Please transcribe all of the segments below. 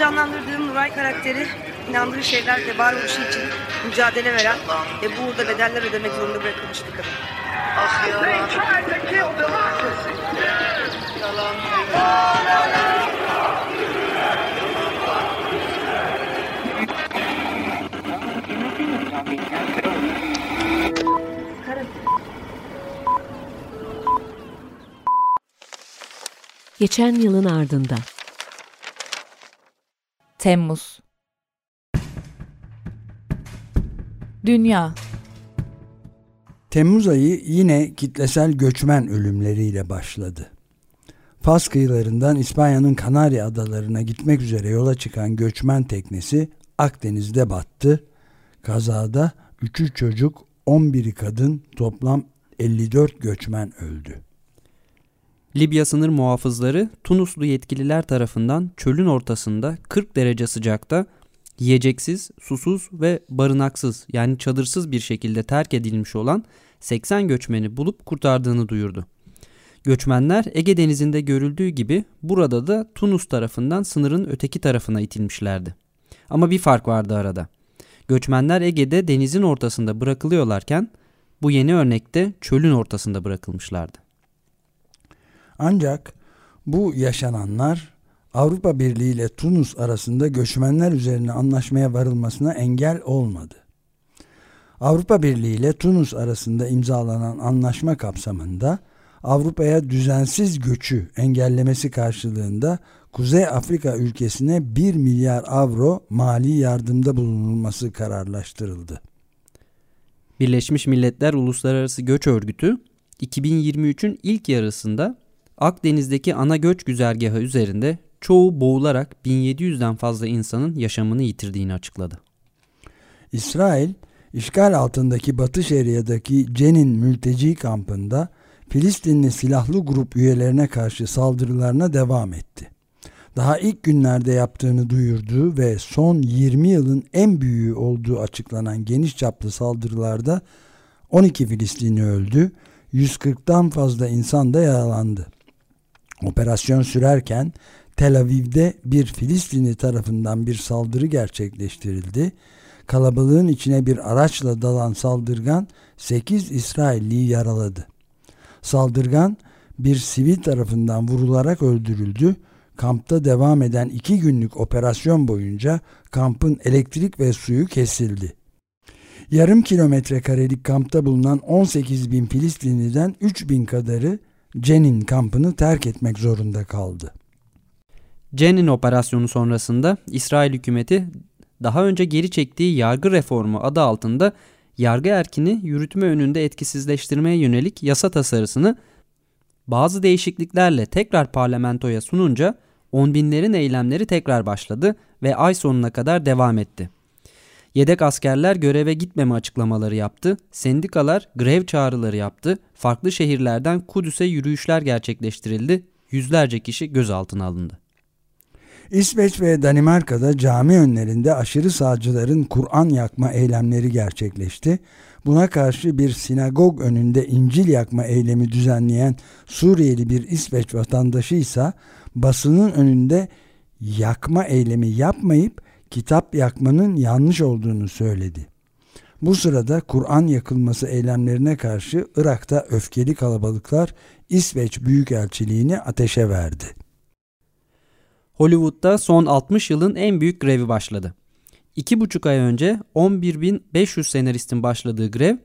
canlandırdığım Nuray karakteri inandığı şeylerle varoluşu için mücadele veren ve bu uğurda bedeller ödemek zorunda bırakılmış bir kadın. Ah yalan. Geçen yılın ardında. Temmuz Dünya Temmuz ayı yine kitlesel göçmen ölümleriyle başladı. Fas kıyılarından İspanya'nın Kanarya adalarına gitmek üzere yola çıkan göçmen teknesi Akdeniz'de battı. Kazada 3'ü çocuk, 11'i kadın, toplam 54 göçmen öldü. Libya sınır muhafızları Tunuslu yetkililer tarafından çölün ortasında 40 derece sıcakta yiyeceksiz, susuz ve barınaksız yani çadırsız bir şekilde terk edilmiş olan 80 göçmeni bulup kurtardığını duyurdu. Göçmenler Ege Denizi'nde görüldüğü gibi burada da Tunus tarafından sınırın öteki tarafına itilmişlerdi. Ama bir fark vardı arada. Göçmenler Ege'de denizin ortasında bırakılıyorlarken bu yeni örnekte çölün ortasında bırakılmışlardı. Ancak bu yaşananlar Avrupa Birliği ile Tunus arasında göçmenler üzerine anlaşmaya varılmasına engel olmadı. Avrupa Birliği ile Tunus arasında imzalanan anlaşma kapsamında Avrupa'ya düzensiz göçü engellemesi karşılığında Kuzey Afrika ülkesine 1 milyar avro mali yardımda bulunulması kararlaştırıldı. Birleşmiş Milletler Uluslararası Göç Örgütü 2023'ün ilk yarısında Akdeniz'deki ana göç güzergahı üzerinde çoğu boğularak 1700'den fazla insanın yaşamını yitirdiğini açıkladı. İsrail, işgal altındaki Batı Şeria'daki Cenin mülteci kampında Filistinli silahlı grup üyelerine karşı saldırılarına devam etti. Daha ilk günlerde yaptığını duyurduğu ve son 20 yılın en büyüğü olduğu açıklanan geniş çaplı saldırılarda 12 Filistinli öldü, 140'tan fazla insan da yaralandı. Operasyon sürerken Tel Aviv'de bir Filistinli tarafından bir saldırı gerçekleştirildi. Kalabalığın içine bir araçla dalan saldırgan 8 İsrailliyi yaraladı. Saldırgan bir sivil tarafından vurularak öldürüldü. Kampta devam eden iki günlük operasyon boyunca kampın elektrik ve suyu kesildi. Yarım kilometre karelik kampta bulunan 18 bin Filistinliden 3 bin kadarı Cenin kampını terk etmek zorunda kaldı. Cenin operasyonu sonrasında İsrail hükümeti daha önce geri çektiği yargı reformu adı altında yargı erkini yürütme önünde etkisizleştirmeye yönelik yasa tasarısını bazı değişikliklerle tekrar parlamentoya sununca on binlerin eylemleri tekrar başladı ve ay sonuna kadar devam etti. Yedek askerler göreve gitmeme açıklamaları yaptı, sendikalar grev çağrıları yaptı, farklı şehirlerden Kudüs'e yürüyüşler gerçekleştirildi, yüzlerce kişi gözaltına alındı. İsveç ve Danimarka'da cami önlerinde aşırı sağcıların Kur'an yakma eylemleri gerçekleşti. Buna karşı bir sinagog önünde İncil yakma eylemi düzenleyen Suriyeli bir İsveç vatandaşı ise basının önünde yakma eylemi yapmayıp kitap yakmanın yanlış olduğunu söyledi. Bu sırada Kur'an yakılması eylemlerine karşı Irak'ta öfkeli kalabalıklar İsveç Büyükelçiliğini ateşe verdi. Hollywood'da son 60 yılın en büyük grevi başladı. İki buçuk ay önce 11.500 senaristin başladığı grev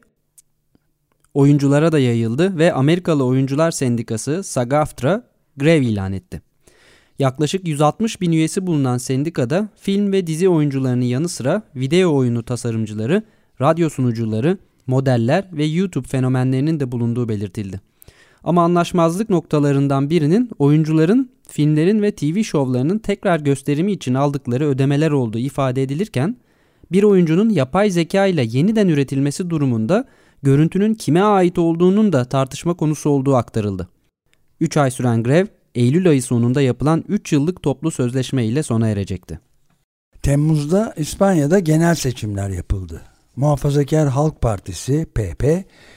oyunculara da yayıldı ve Amerikalı Oyuncular Sendikası SAG-AFTRA grev ilan etti. Yaklaşık 160 bin üyesi bulunan sendikada film ve dizi oyuncularının yanı sıra video oyunu tasarımcıları, radyo sunucuları, modeller ve YouTube fenomenlerinin de bulunduğu belirtildi. Ama anlaşmazlık noktalarından birinin oyuncuların filmlerin ve TV şovlarının tekrar gösterimi için aldıkları ödemeler olduğu ifade edilirken bir oyuncunun yapay zeka ile yeniden üretilmesi durumunda görüntünün kime ait olduğunun da tartışma konusu olduğu aktarıldı. 3 ay süren grev Eylül ayı sonunda yapılan 3 yıllık toplu sözleşme ile sona erecekti. Temmuz'da İspanya'da genel seçimler yapıldı. Muhafazakar Halk Partisi PP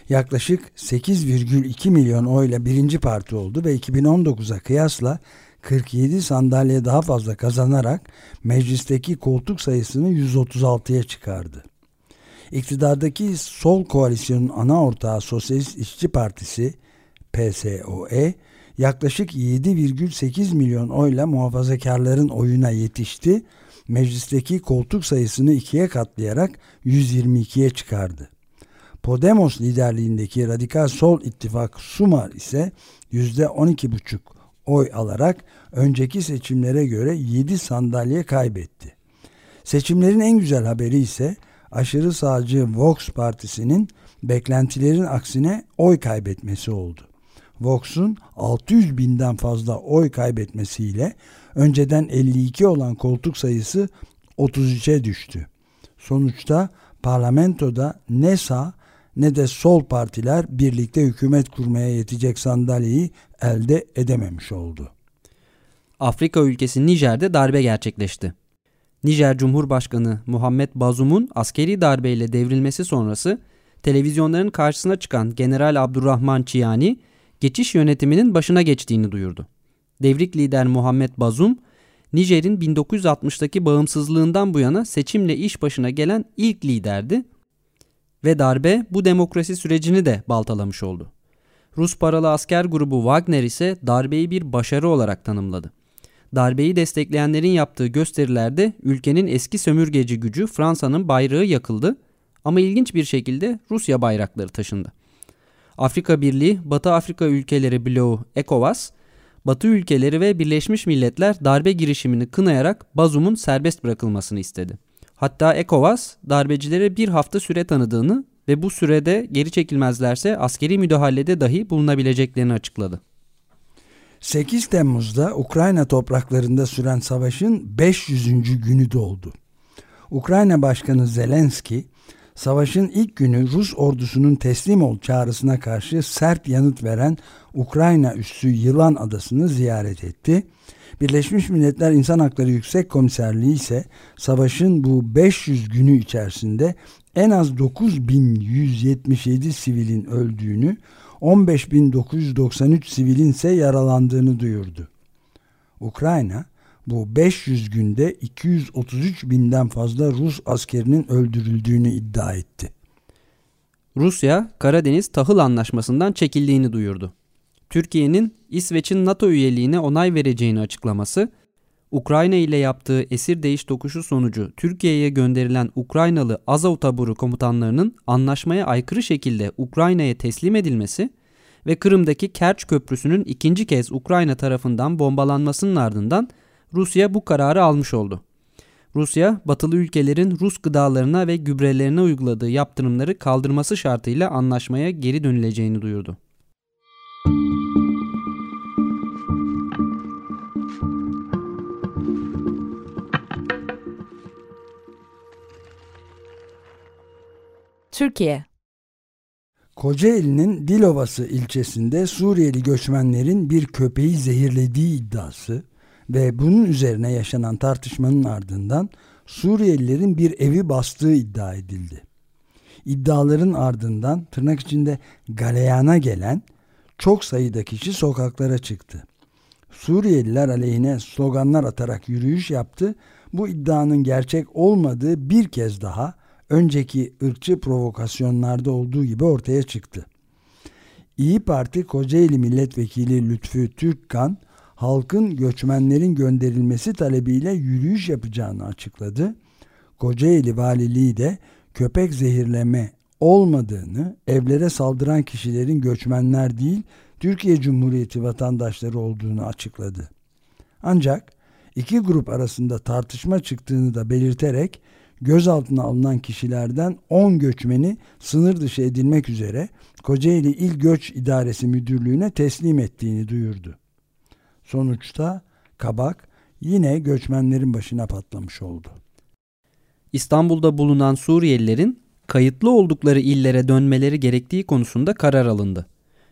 yaklaşık 8,2 milyon oyla birinci parti oldu ve 2019'a kıyasla 47 sandalye daha fazla kazanarak meclisteki koltuk sayısını 136'ya çıkardı. İktidardaki sol koalisyonun ana ortağı Sosyalist İşçi Partisi PSOE yaklaşık 7,8 milyon oyla muhafazakarların oyuna yetişti. Meclisteki koltuk sayısını ikiye katlayarak 122'ye çıkardı. Podemos liderliğindeki radikal sol ittifak Sumar ise %12,5 oy alarak önceki seçimlere göre 7 sandalye kaybetti. Seçimlerin en güzel haberi ise aşırı sağcı Vox partisinin beklentilerin aksine oy kaybetmesi oldu. Vox'un 600 binden fazla oy kaybetmesiyle önceden 52 olan koltuk sayısı 33'e düştü. Sonuçta parlamentoda ne sağ ne de sol partiler birlikte hükümet kurmaya yetecek sandalyeyi elde edememiş oldu. Afrika ülkesi Nijer'de darbe gerçekleşti. Nijer Cumhurbaşkanı Muhammed Bazum'un askeri darbeyle devrilmesi sonrası televizyonların karşısına çıkan General Abdurrahman Çiyani geçiş yönetiminin başına geçtiğini duyurdu. Devrik lider Muhammed Bazum, Nijer'in 1960'taki bağımsızlığından bu yana seçimle iş başına gelen ilk liderdi ve darbe bu demokrasi sürecini de baltalamış oldu. Rus paralı asker grubu Wagner ise darbeyi bir başarı olarak tanımladı. Darbeyi destekleyenlerin yaptığı gösterilerde ülkenin eski sömürgeci gücü Fransa'nın bayrağı yakıldı ama ilginç bir şekilde Rusya bayrakları taşındı. Afrika Birliği, Batı Afrika ülkeleri bloğu ECOWAS, Batı ülkeleri ve Birleşmiş Milletler darbe girişimini kınayarak Bazum'un serbest bırakılmasını istedi. Hatta ECOWAS darbecilere bir hafta süre tanıdığını ve bu sürede geri çekilmezlerse askeri müdahalede dahi bulunabileceklerini açıkladı. 8 Temmuz'da Ukrayna topraklarında süren savaşın 500. günü doldu. Ukrayna Başkanı Zelenski, savaşın ilk günü Rus ordusunun teslim ol çağrısına karşı sert yanıt veren Ukrayna üssü Yılan Adası'nı ziyaret etti. Birleşmiş Milletler İnsan Hakları Yüksek Komiserliği ise savaşın bu 500 günü içerisinde en az 9177 sivilin öldüğünü, 15.993 sivilin ise yaralandığını duyurdu. Ukrayna bu 500 günde 233 binden fazla Rus askerinin öldürüldüğünü iddia etti. Rusya, Karadeniz Tahıl Anlaşması'ndan çekildiğini duyurdu. Türkiye'nin İsveç'in NATO üyeliğine onay vereceğini açıklaması, Ukrayna ile yaptığı esir değiş tokuşu sonucu Türkiye'ye gönderilen Ukraynalı Azov taburu komutanlarının anlaşmaya aykırı şekilde Ukrayna'ya teslim edilmesi ve Kırım'daki Kerç Köprüsü'nün ikinci kez Ukrayna tarafından bombalanmasının ardından Rusya bu kararı almış oldu. Rusya, batılı ülkelerin Rus gıdalarına ve gübrelerine uyguladığı yaptırımları kaldırması şartıyla anlaşmaya geri dönüleceğini duyurdu. Türkiye Kocaeli'nin Dilovası ilçesinde Suriyeli göçmenlerin bir köpeği zehirlediği iddiası ve bunun üzerine yaşanan tartışmanın ardından Suriyelilerin bir evi bastığı iddia edildi. İddiaların ardından tırnak içinde galeyana gelen çok sayıda kişi sokaklara çıktı. Suriyeliler aleyhine sloganlar atarak yürüyüş yaptı. Bu iddianın gerçek olmadığı bir kez daha önceki ırkçı provokasyonlarda olduğu gibi ortaya çıktı. İyi Parti Kocaeli Milletvekili Lütfü Türkkan, halkın göçmenlerin gönderilmesi talebiyle yürüyüş yapacağını açıkladı. Kocaeli Valiliği de köpek zehirleme olmadığını, evlere saldıran kişilerin göçmenler değil, Türkiye Cumhuriyeti vatandaşları olduğunu açıkladı. Ancak iki grup arasında tartışma çıktığını da belirterek gözaltına alınan kişilerden 10 göçmeni sınır dışı edilmek üzere Kocaeli İl Göç İdaresi Müdürlüğü'ne teslim ettiğini duyurdu. Sonuçta kabak yine göçmenlerin başına patlamış oldu. İstanbul'da bulunan Suriyelilerin kayıtlı oldukları illere dönmeleri gerektiği konusunda karar alındı.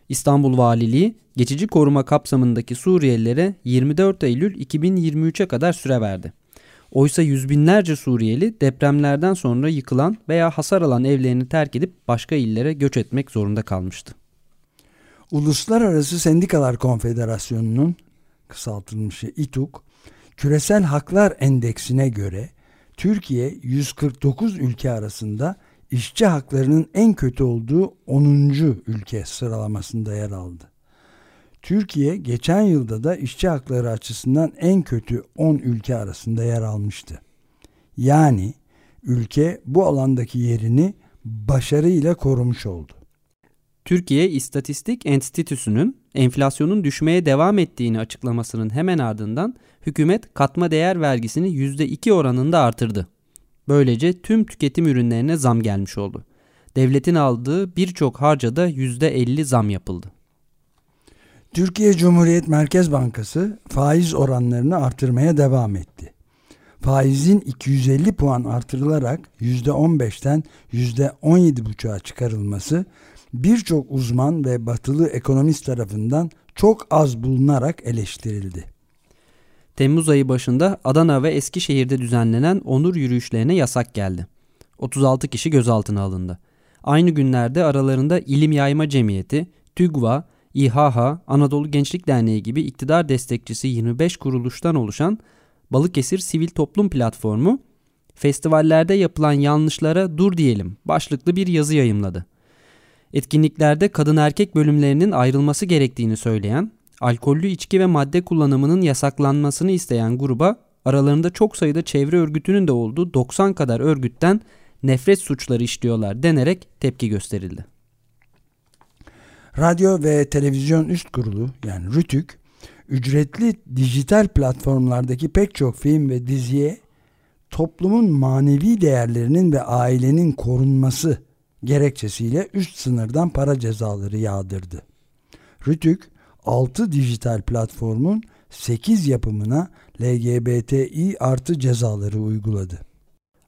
İstanbul Valiliği geçici koruma kapsamındaki Suriyelilere 24 Eylül 2023'e kadar süre verdi. Oysa yüz binlerce Suriyeli depremlerden sonra yıkılan veya hasar alan evlerini terk edip başka illere göç etmek zorunda kalmıştı. Uluslararası Sendikalar Konfederasyonu'nun kısaltılmışı İTUK, Küresel Haklar Endeksine göre Türkiye 149 ülke arasında işçi haklarının en kötü olduğu 10. ülke sıralamasında yer aldı. Türkiye geçen yılda da işçi hakları açısından en kötü 10 ülke arasında yer almıştı. Yani ülke bu alandaki yerini başarıyla korumuş oldu. Türkiye İstatistik Enstitüsü'nün enflasyonun düşmeye devam ettiğini açıklamasının hemen ardından hükümet katma değer vergisini %2 oranında artırdı. Böylece tüm tüketim ürünlerine zam gelmiş oldu. Devletin aldığı birçok harcada %50 zam yapıldı. Türkiye Cumhuriyet Merkez Bankası faiz oranlarını artırmaya devam etti. Faizin 250 puan artırılarak %15'ten %17,5'a çıkarılması birçok uzman ve batılı ekonomist tarafından çok az bulunarak eleştirildi. Temmuz ayı başında Adana ve Eskişehir'de düzenlenen onur yürüyüşlerine yasak geldi. 36 kişi gözaltına alındı. Aynı günlerde aralarında İlim Yayma Cemiyeti, TÜGVA, İHA, Anadolu Gençlik Derneği gibi iktidar destekçisi 25 kuruluştan oluşan Balıkesir Sivil Toplum Platformu, festivallerde yapılan yanlışlara dur diyelim başlıklı bir yazı yayımladı. Etkinliklerde kadın erkek bölümlerinin ayrılması gerektiğini söyleyen, alkollü içki ve madde kullanımının yasaklanmasını isteyen gruba aralarında çok sayıda çevre örgütünün de olduğu 90 kadar örgütten nefret suçları işliyorlar denerek tepki gösterildi. Radyo ve Televizyon Üst Kurulu yani RÜTÜK, ücretli dijital platformlardaki pek çok film ve diziye toplumun manevi değerlerinin ve ailenin korunması gerekçesiyle üst sınırdan para cezaları yağdırdı. Rütük 6 dijital platformun 8 yapımına LGBTİ artı cezaları uyguladı.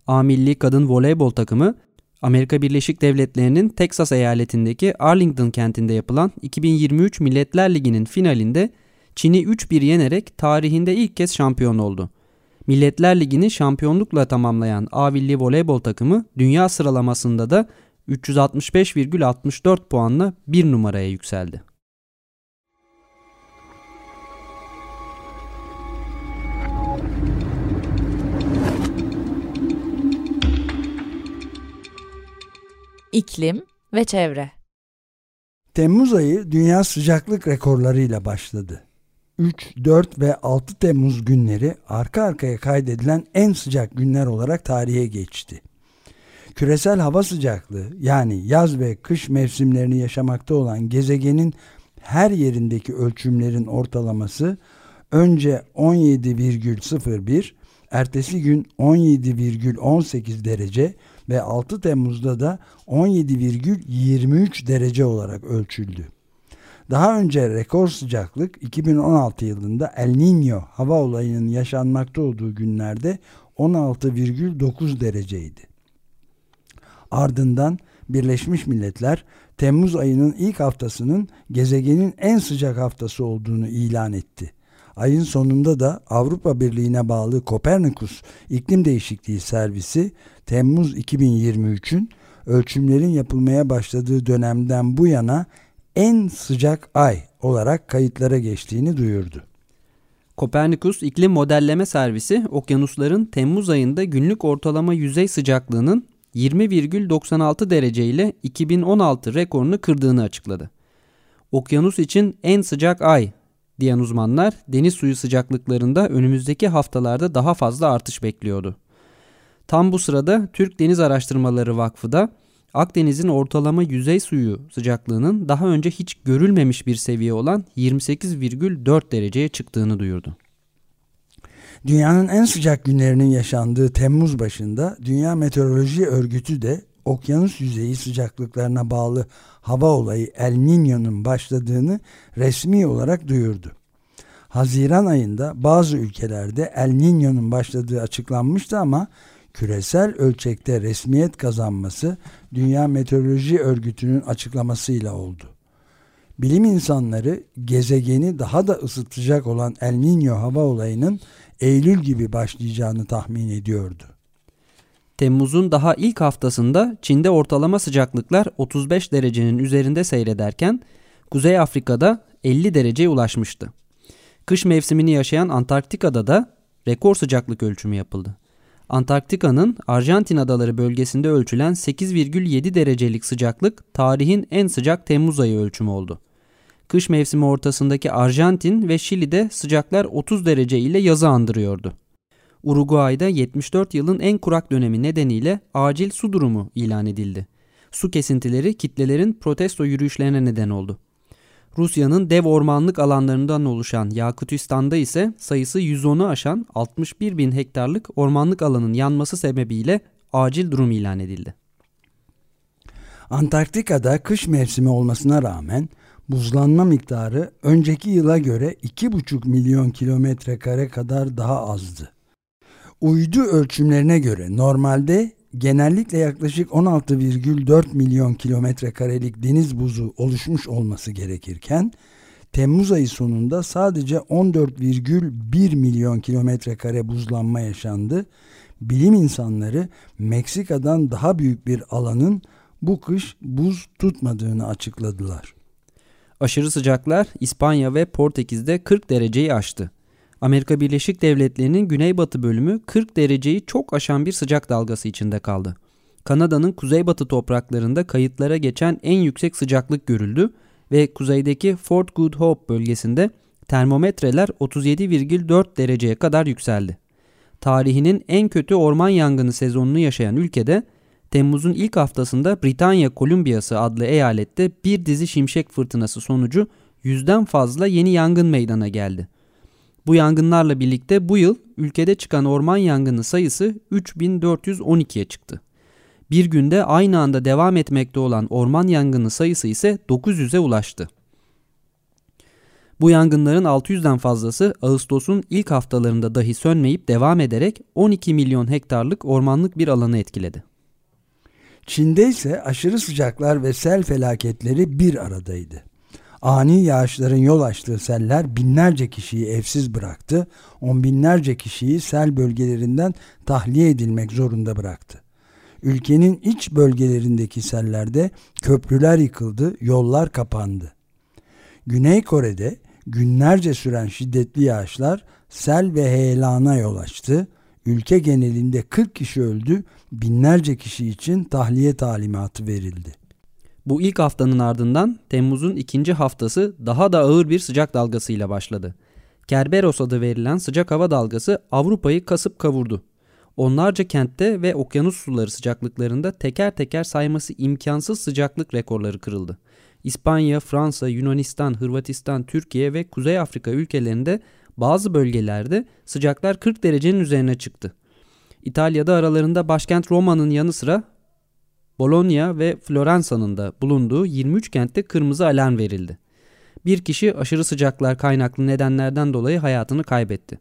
A Milli Kadın Voleybol takımı Amerika Birleşik Devletleri'nin Texas eyaletindeki Arlington kentinde yapılan 2023 Milletler Ligi'nin finalinde Çin'i 3-1 yenerek tarihinde ilk kez şampiyon oldu. Milletler Ligi'ni şampiyonlukla tamamlayan A Milli Voleybol takımı dünya sıralamasında da 365,64 puanla bir numaraya yükseldi. İklim ve çevre. Temmuz ayı dünya sıcaklık rekorlarıyla başladı. 3, 4 ve 6 Temmuz günleri arka arkaya kaydedilen en sıcak günler olarak tarihe geçti. Küresel hava sıcaklığı yani yaz ve kış mevsimlerini yaşamakta olan gezegenin her yerindeki ölçümlerin ortalaması önce 17,01, ertesi gün 17,18 derece ve 6 Temmuz'da da 17,23 derece olarak ölçüldü. Daha önce rekor sıcaklık 2016 yılında El Niño hava olayının yaşanmakta olduğu günlerde 16,9 dereceydi. Ardından Birleşmiş Milletler Temmuz ayının ilk haftasının gezegenin en sıcak haftası olduğunu ilan etti. Ayın sonunda da Avrupa Birliği'ne bağlı Kopernikus İklim Değişikliği Servisi Temmuz 2023'ün ölçümlerin yapılmaya başladığı dönemden bu yana en sıcak ay olarak kayıtlara geçtiğini duyurdu. Kopernikus İklim Modelleme Servisi okyanusların Temmuz ayında günlük ortalama yüzey sıcaklığının 20,96 derece ile 2016 rekorunu kırdığını açıkladı. Okyanus için en sıcak ay diyen uzmanlar deniz suyu sıcaklıklarında önümüzdeki haftalarda daha fazla artış bekliyordu. Tam bu sırada Türk Deniz Araştırmaları Vakfı da Akdeniz'in ortalama yüzey suyu sıcaklığının daha önce hiç görülmemiş bir seviye olan 28,4 dereceye çıktığını duyurdu. Dünyanın en sıcak günlerinin yaşandığı Temmuz başında Dünya Meteoroloji Örgütü de okyanus yüzeyi sıcaklıklarına bağlı hava olayı El Niño'nun başladığını resmi olarak duyurdu. Haziran ayında bazı ülkelerde El Niño'nun başladığı açıklanmıştı ama küresel ölçekte resmiyet kazanması Dünya Meteoroloji Örgütü'nün açıklamasıyla oldu. Bilim insanları gezegeni daha da ısıtacak olan El Niño hava olayının Eylül gibi başlayacağını tahmin ediyordu. Temmuz'un daha ilk haftasında Çin'de ortalama sıcaklıklar 35 derecenin üzerinde seyrederken Kuzey Afrika'da 50 dereceye ulaşmıştı. Kış mevsimini yaşayan Antarktika'da da rekor sıcaklık ölçümü yapıldı. Antarktika'nın Arjantin adaları bölgesinde ölçülen 8,7 derecelik sıcaklık tarihin en sıcak Temmuz ayı ölçümü oldu. Kış mevsimi ortasındaki Arjantin ve Şili'de sıcaklar 30 derece ile yazı andırıyordu. Uruguay'da 74 yılın en kurak dönemi nedeniyle acil su durumu ilan edildi. Su kesintileri kitlelerin protesto yürüyüşlerine neden oldu. Rusya'nın dev ormanlık alanlarından oluşan Yakutistan'da ise sayısı 110'u aşan 61 bin hektarlık ormanlık alanın yanması sebebiyle acil durum ilan edildi. Antarktika'da kış mevsimi olmasına rağmen buzlanma miktarı önceki yıla göre 2,5 milyon kilometre kare kadar daha azdı. Uydu ölçümlerine göre normalde genellikle yaklaşık 16,4 milyon kilometre karelik deniz buzu oluşmuş olması gerekirken Temmuz ayı sonunda sadece 14,1 milyon kilometre kare buzlanma yaşandı. Bilim insanları Meksika'dan daha büyük bir alanın bu kış buz tutmadığını açıkladılar. Aşırı sıcaklar İspanya ve Portekiz'de 40 dereceyi aştı. Amerika Birleşik Devletleri'nin güneybatı bölümü 40 dereceyi çok aşan bir sıcak dalgası içinde kaldı. Kanada'nın kuzeybatı topraklarında kayıtlara geçen en yüksek sıcaklık görüldü ve kuzeydeki Fort Good Hope bölgesinde termometreler 37,4 dereceye kadar yükseldi. Tarihinin en kötü orman yangını sezonunu yaşayan ülkede Temmuz'un ilk haftasında Britanya Kolumbiyası adlı eyalette bir dizi şimşek fırtınası sonucu yüzden fazla yeni yangın meydana geldi. Bu yangınlarla birlikte bu yıl ülkede çıkan orman yangını sayısı 3412'ye çıktı. Bir günde aynı anda devam etmekte olan orman yangını sayısı ise 900'e ulaştı. Bu yangınların 600'den fazlası Ağustos'un ilk haftalarında dahi sönmeyip devam ederek 12 milyon hektarlık ormanlık bir alanı etkiledi. Çin'de ise aşırı sıcaklar ve sel felaketleri bir aradaydı. Ani yağışların yol açtığı seller binlerce kişiyi evsiz bıraktı, on binlerce kişiyi sel bölgelerinden tahliye edilmek zorunda bıraktı. Ülkenin iç bölgelerindeki sellerde köprüler yıkıldı, yollar kapandı. Güney Kore'de günlerce süren şiddetli yağışlar sel ve heyelana yol açtı. Ülke genelinde 40 kişi öldü, binlerce kişi için tahliye talimatı verildi. Bu ilk haftanın ardından Temmuz'un ikinci haftası daha da ağır bir sıcak dalgasıyla başladı. Kerberos adı verilen sıcak hava dalgası Avrupa'yı kasıp kavurdu. Onlarca kentte ve okyanus suları sıcaklıklarında teker teker sayması imkansız sıcaklık rekorları kırıldı. İspanya, Fransa, Yunanistan, Hırvatistan, Türkiye ve Kuzey Afrika ülkelerinde bazı bölgelerde sıcaklar 40 derecenin üzerine çıktı. İtalya'da aralarında başkent Roma'nın yanı sıra Bologna ve Floransa'nın da bulunduğu 23 kentte kırmızı alarm verildi. Bir kişi aşırı sıcaklar kaynaklı nedenlerden dolayı hayatını kaybetti.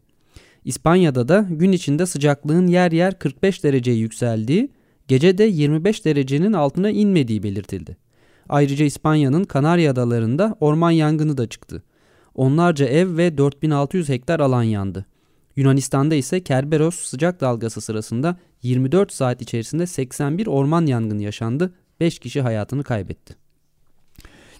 İspanya'da da gün içinde sıcaklığın yer yer 45 dereceye yükseldiği, gece de 25 derecenin altına inmediği belirtildi. Ayrıca İspanya'nın Kanarya Adaları'nda orman yangını da çıktı. Onlarca ev ve 4600 hektar alan yandı. Yunanistan'da ise Kerberos sıcak dalgası sırasında 24 saat içerisinde 81 orman yangını yaşandı. 5 kişi hayatını kaybetti.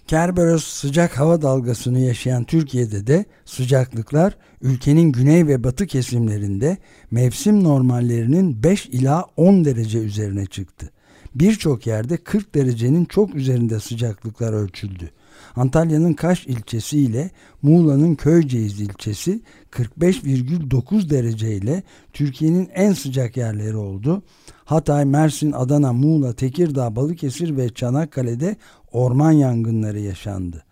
Kerberos sıcak hava dalgasını yaşayan Türkiye'de de sıcaklıklar ülkenin güney ve batı kesimlerinde mevsim normallerinin 5 ila 10 derece üzerine çıktı. Birçok yerde 40 derecenin çok üzerinde sıcaklıklar ölçüldü. Antalya'nın Kaş ilçesi ile Muğla'nın Köyceğiz ilçesi 45,9 derece ile Türkiye'nin en sıcak yerleri oldu. Hatay, Mersin, Adana, Muğla, Tekirdağ, Balıkesir ve Çanakkale'de orman yangınları yaşandı.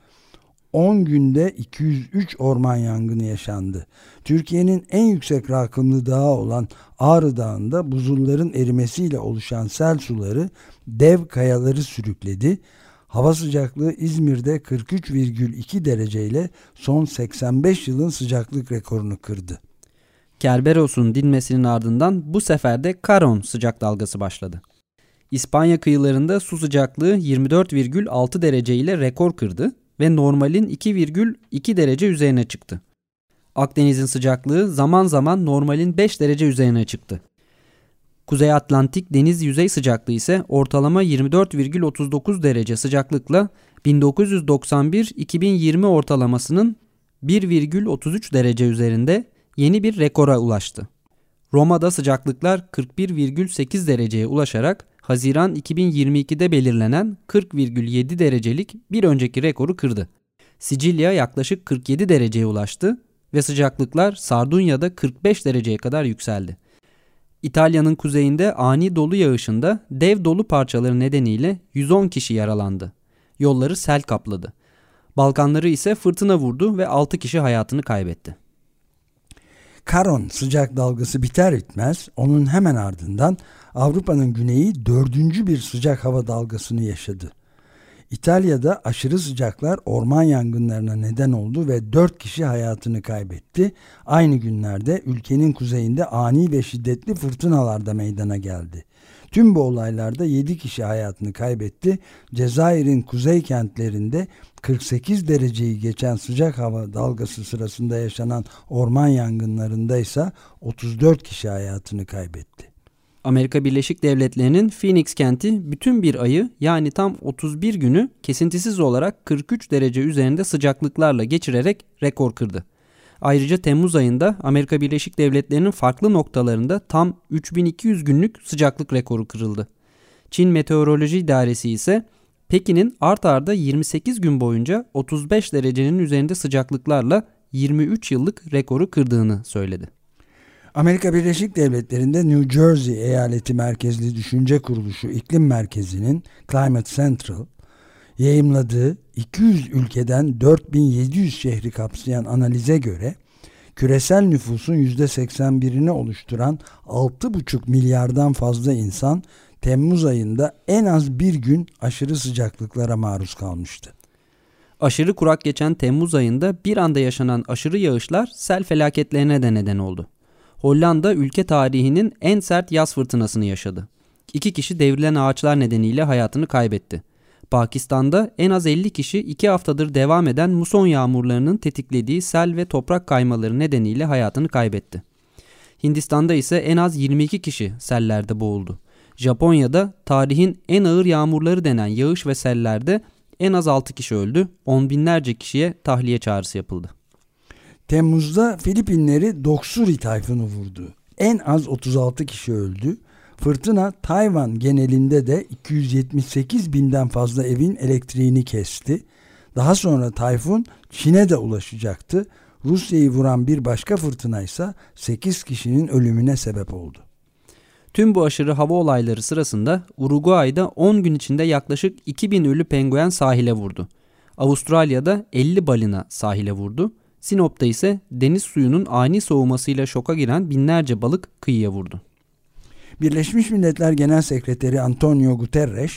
10 günde 203 orman yangını yaşandı. Türkiye'nin en yüksek rakımlı dağı olan Ağrı Dağı'nda buzulların erimesiyle oluşan sel suları dev kayaları sürükledi. Hava sıcaklığı İzmir'de 43,2 dereceyle son 85 yılın sıcaklık rekorunu kırdı. Kerberos'un dinmesinin ardından bu sefer de Karon sıcak dalgası başladı. İspanya kıyılarında su sıcaklığı 24,6 derece ile rekor kırdı ve normalin 2,2 derece üzerine çıktı. Akdeniz'in sıcaklığı zaman zaman normalin 5 derece üzerine çıktı. Kuzey Atlantik deniz yüzey sıcaklığı ise ortalama 24,39 derece sıcaklıkla 1991-2020 ortalamasının 1,33 derece üzerinde yeni bir rekora ulaştı. Roma'da sıcaklıklar 41,8 dereceye ulaşarak Haziran 2022'de belirlenen 40,7 derecelik bir önceki rekoru kırdı. Sicilya yaklaşık 47 dereceye ulaştı ve sıcaklıklar Sardunya'da 45 dereceye kadar yükseldi. İtalya'nın kuzeyinde ani dolu yağışında dev dolu parçaları nedeniyle 110 kişi yaralandı. Yolları sel kapladı. Balkanları ise fırtına vurdu ve 6 kişi hayatını kaybetti. Karon sıcak dalgası biter bitmez onun hemen ardından Avrupa'nın güneyi dördüncü bir sıcak hava dalgasını yaşadı. İtalya'da aşırı sıcaklar orman yangınlarına neden oldu ve 4 kişi hayatını kaybetti. Aynı günlerde ülkenin kuzeyinde ani ve şiddetli fırtınalar da meydana geldi. Tüm bu olaylarda 7 kişi hayatını kaybetti. Cezayir'in kuzey kentlerinde 48 dereceyi geçen sıcak hava dalgası sırasında yaşanan orman yangınlarında ise 34 kişi hayatını kaybetti. Amerika Birleşik Devletleri'nin Phoenix kenti bütün bir ayı yani tam 31 günü kesintisiz olarak 43 derece üzerinde sıcaklıklarla geçirerek rekor kırdı. Ayrıca Temmuz ayında Amerika Birleşik Devletleri'nin farklı noktalarında tam 3200 günlük sıcaklık rekoru kırıldı. Çin Meteoroloji İdaresi ise Pekin'in art arda 28 gün boyunca 35 derecenin üzerinde sıcaklıklarla 23 yıllık rekoru kırdığını söyledi. Amerika Birleşik Devletleri'nde New Jersey eyaleti merkezli düşünce kuruluşu iklim merkezinin Climate Central yayımladığı 200 ülkeden 4700 şehri kapsayan analize göre küresel nüfusun %81'ini oluşturan 6,5 milyardan fazla insan Temmuz ayında en az bir gün aşırı sıcaklıklara maruz kalmıştı. Aşırı kurak geçen Temmuz ayında bir anda yaşanan aşırı yağışlar sel felaketlerine de neden oldu. Hollanda ülke tarihinin en sert yaz fırtınasını yaşadı. İki kişi devrilen ağaçlar nedeniyle hayatını kaybetti. Pakistan'da en az 50 kişi 2 haftadır devam eden muson yağmurlarının tetiklediği sel ve toprak kaymaları nedeniyle hayatını kaybetti. Hindistan'da ise en az 22 kişi sellerde boğuldu. Japonya'da tarihin en ağır yağmurları denen yağış ve sellerde en az 6 kişi öldü, on binlerce kişiye tahliye çağrısı yapıldı. Temmuz'da Filipinleri Doksuri tayfunu vurdu. En az 36 kişi öldü. Fırtına Tayvan genelinde de 278 binden fazla evin elektriğini kesti. Daha sonra tayfun Çin'e de ulaşacaktı. Rusya'yı vuran bir başka fırtına ise 8 kişinin ölümüne sebep oldu. Tüm bu aşırı hava olayları sırasında Uruguay'da 10 gün içinde yaklaşık 2000 ölü penguen sahile vurdu. Avustralya'da 50 balina sahile vurdu. Sinop'ta ise deniz suyunun ani soğumasıyla şoka giren binlerce balık kıyıya vurdu. Birleşmiş Milletler Genel Sekreteri Antonio Guterres,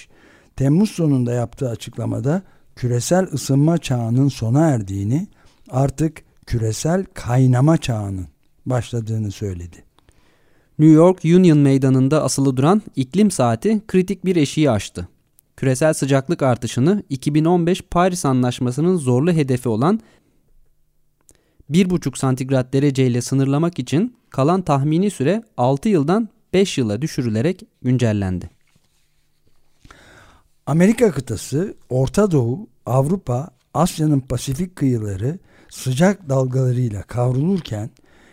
Temmuz sonunda yaptığı açıklamada küresel ısınma çağının sona erdiğini, artık küresel kaynama çağının başladığını söyledi. New York Union Meydanı'nda asılı duran iklim saati kritik bir eşiği aştı. Küresel sıcaklık artışını 2015 Paris Anlaşması'nın zorlu hedefi olan 1,5 santigrat dereceyle sınırlamak için kalan tahmini süre 6 yıldan 5 yıla düşürülerek güncellendi. Amerika kıtası, Orta Doğu, Avrupa, Asya'nın Pasifik kıyıları sıcak dalgalarıyla kavrulurken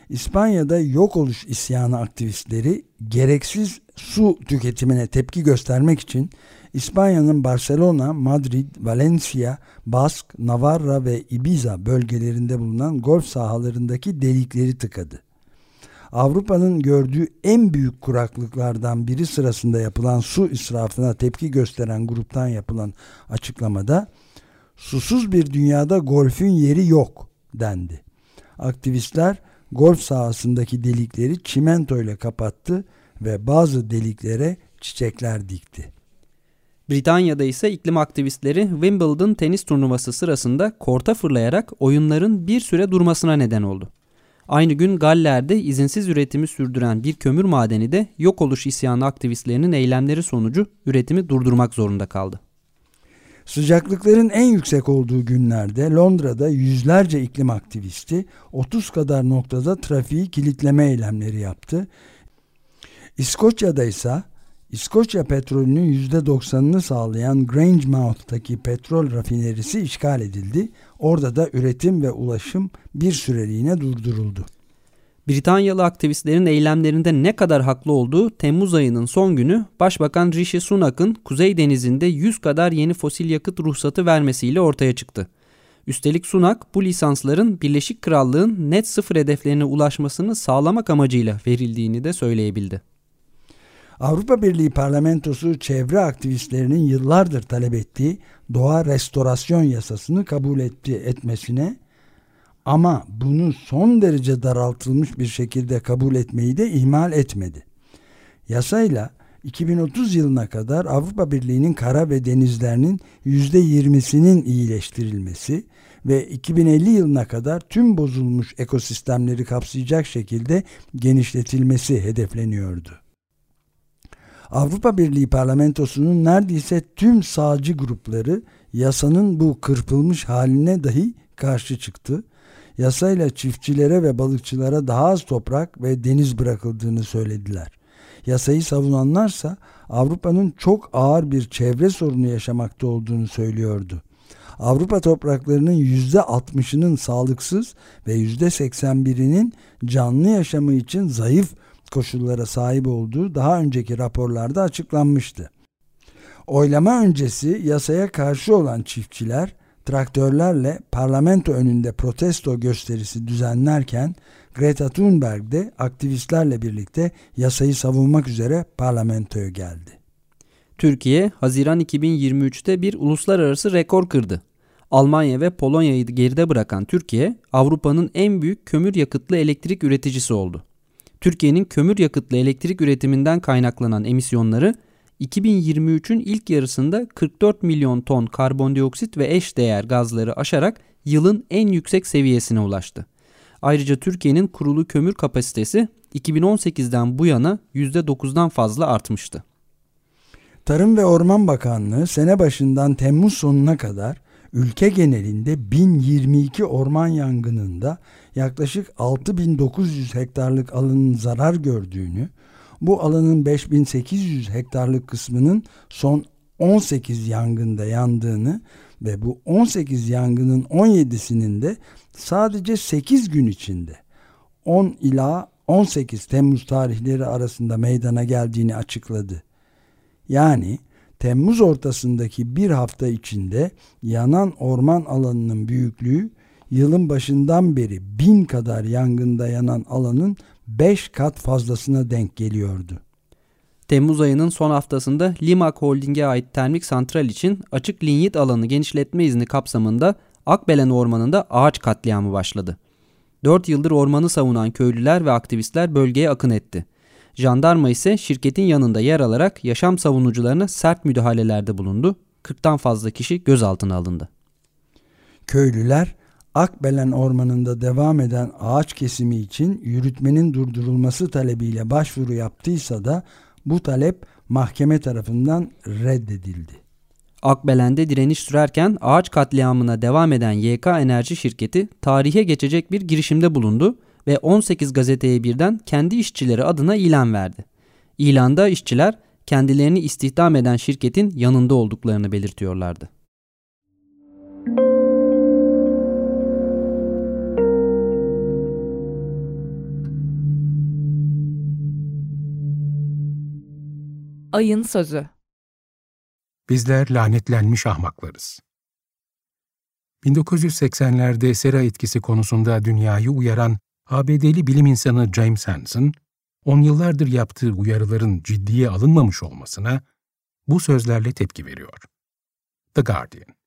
İspanya'da yok oluş isyanı aktivistleri gereksiz su tüketimine tepki göstermek için İspanya'nın Barcelona, Madrid, Valencia, Bask, Navarra ve Ibiza bölgelerinde bulunan golf sahalarındaki delikleri tıkadı. Avrupa'nın gördüğü en büyük kuraklıklardan biri sırasında yapılan su israfına tepki gösteren gruptan yapılan açıklamada susuz bir dünyada golfün yeri yok dendi. Aktivistler golf sahasındaki delikleri çimento ile kapattı ve bazı deliklere çiçekler dikti. Britanya'da ise iklim aktivistleri Wimbledon tenis turnuvası sırasında korta fırlayarak oyunların bir süre durmasına neden oldu. Aynı gün Galler'de izinsiz üretimi sürdüren bir kömür madeni de yok oluş isyanı aktivistlerinin eylemleri sonucu üretimi durdurmak zorunda kaldı. Sıcaklıkların en yüksek olduğu günlerde Londra'da yüzlerce iklim aktivisti 30 kadar noktada trafiği kilitleme eylemleri yaptı. İskoçya'da ise İskoçya petrolünün %90'ını sağlayan Grangemouth'taki petrol rafinerisi işgal edildi. Orada da üretim ve ulaşım bir süreliğine durduruldu. Britanyalı aktivistlerin eylemlerinde ne kadar haklı olduğu Temmuz ayının son günü Başbakan Rishi Sunak'ın Kuzey Denizi'nde 100 kadar yeni fosil yakıt ruhsatı vermesiyle ortaya çıktı. Üstelik Sunak bu lisansların Birleşik Krallığın net sıfır hedeflerine ulaşmasını sağlamak amacıyla verildiğini de söyleyebildi. Avrupa Birliği parlamentosu çevre aktivistlerinin yıllardır talep ettiği doğa restorasyon yasasını kabul etti etmesine ama bunu son derece daraltılmış bir şekilde kabul etmeyi de ihmal etmedi. Yasayla 2030 yılına kadar Avrupa Birliği'nin kara ve denizlerinin %20'sinin iyileştirilmesi ve 2050 yılına kadar tüm bozulmuş ekosistemleri kapsayacak şekilde genişletilmesi hedefleniyordu. Avrupa Birliği parlamentosunun neredeyse tüm sağcı grupları yasanın bu kırpılmış haline dahi karşı çıktı. Yasayla çiftçilere ve balıkçılara daha az toprak ve deniz bırakıldığını söylediler. Yasayı savunanlarsa Avrupa'nın çok ağır bir çevre sorunu yaşamakta olduğunu söylüyordu. Avrupa topraklarının %60'ının sağlıksız ve %81'inin canlı yaşamı için zayıf koşullara sahip olduğu daha önceki raporlarda açıklanmıştı. Oylama öncesi yasaya karşı olan çiftçiler traktörlerle parlamento önünde protesto gösterisi düzenlerken Greta Thunberg de aktivistlerle birlikte yasayı savunmak üzere parlamentoya geldi. Türkiye, Haziran 2023'te bir uluslararası rekor kırdı. Almanya ve Polonya'yı geride bırakan Türkiye, Avrupa'nın en büyük kömür yakıtlı elektrik üreticisi oldu. Türkiye'nin kömür yakıtlı elektrik üretiminden kaynaklanan emisyonları 2023'ün ilk yarısında 44 milyon ton karbondioksit ve eş değer gazları aşarak yılın en yüksek seviyesine ulaştı. Ayrıca Türkiye'nin kurulu kömür kapasitesi 2018'den bu yana %9'dan fazla artmıştı. Tarım ve Orman Bakanlığı sene başından Temmuz sonuna kadar ülke genelinde 1022 orman yangınında yaklaşık 6900 hektarlık alanın zarar gördüğünü, bu alanın 5800 hektarlık kısmının son 18 yangında yandığını ve bu 18 yangının 17'sinin de sadece 8 gün içinde 10 ila 18 Temmuz tarihleri arasında meydana geldiğini açıkladı. Yani Temmuz ortasındaki bir hafta içinde yanan orman alanının büyüklüğü yılın başından beri bin kadar yangında yanan alanın 5 kat fazlasına denk geliyordu. Temmuz ayının son haftasında Limak Holding'e ait termik santral için açık linyit alanı genişletme izni kapsamında Akbelen Ormanı'nda ağaç katliamı başladı. 4 yıldır ormanı savunan köylüler ve aktivistler bölgeye akın etti. Jandarma ise şirketin yanında yer alarak yaşam savunucularına sert müdahalelerde bulundu. 40'tan fazla kişi gözaltına alındı. Köylüler Akbelen Ormanı'nda devam eden ağaç kesimi için yürütmenin durdurulması talebiyle başvuru yaptıysa da bu talep mahkeme tarafından reddedildi. Akbelen'de direniş sürerken ağaç katliamına devam eden YK Enerji şirketi tarihe geçecek bir girişimde bulundu ve 18 gazeteye birden kendi işçileri adına ilan verdi. İlanda işçiler kendilerini istihdam eden şirketin yanında olduklarını belirtiyorlardı. Ayın Sözü Bizler lanetlenmiş ahmaklarız. 1980'lerde sera etkisi konusunda dünyayı uyaran ABD'li bilim insanı James Hansen, on yıllardır yaptığı uyarıların ciddiye alınmamış olmasına bu sözlerle tepki veriyor. The Guardian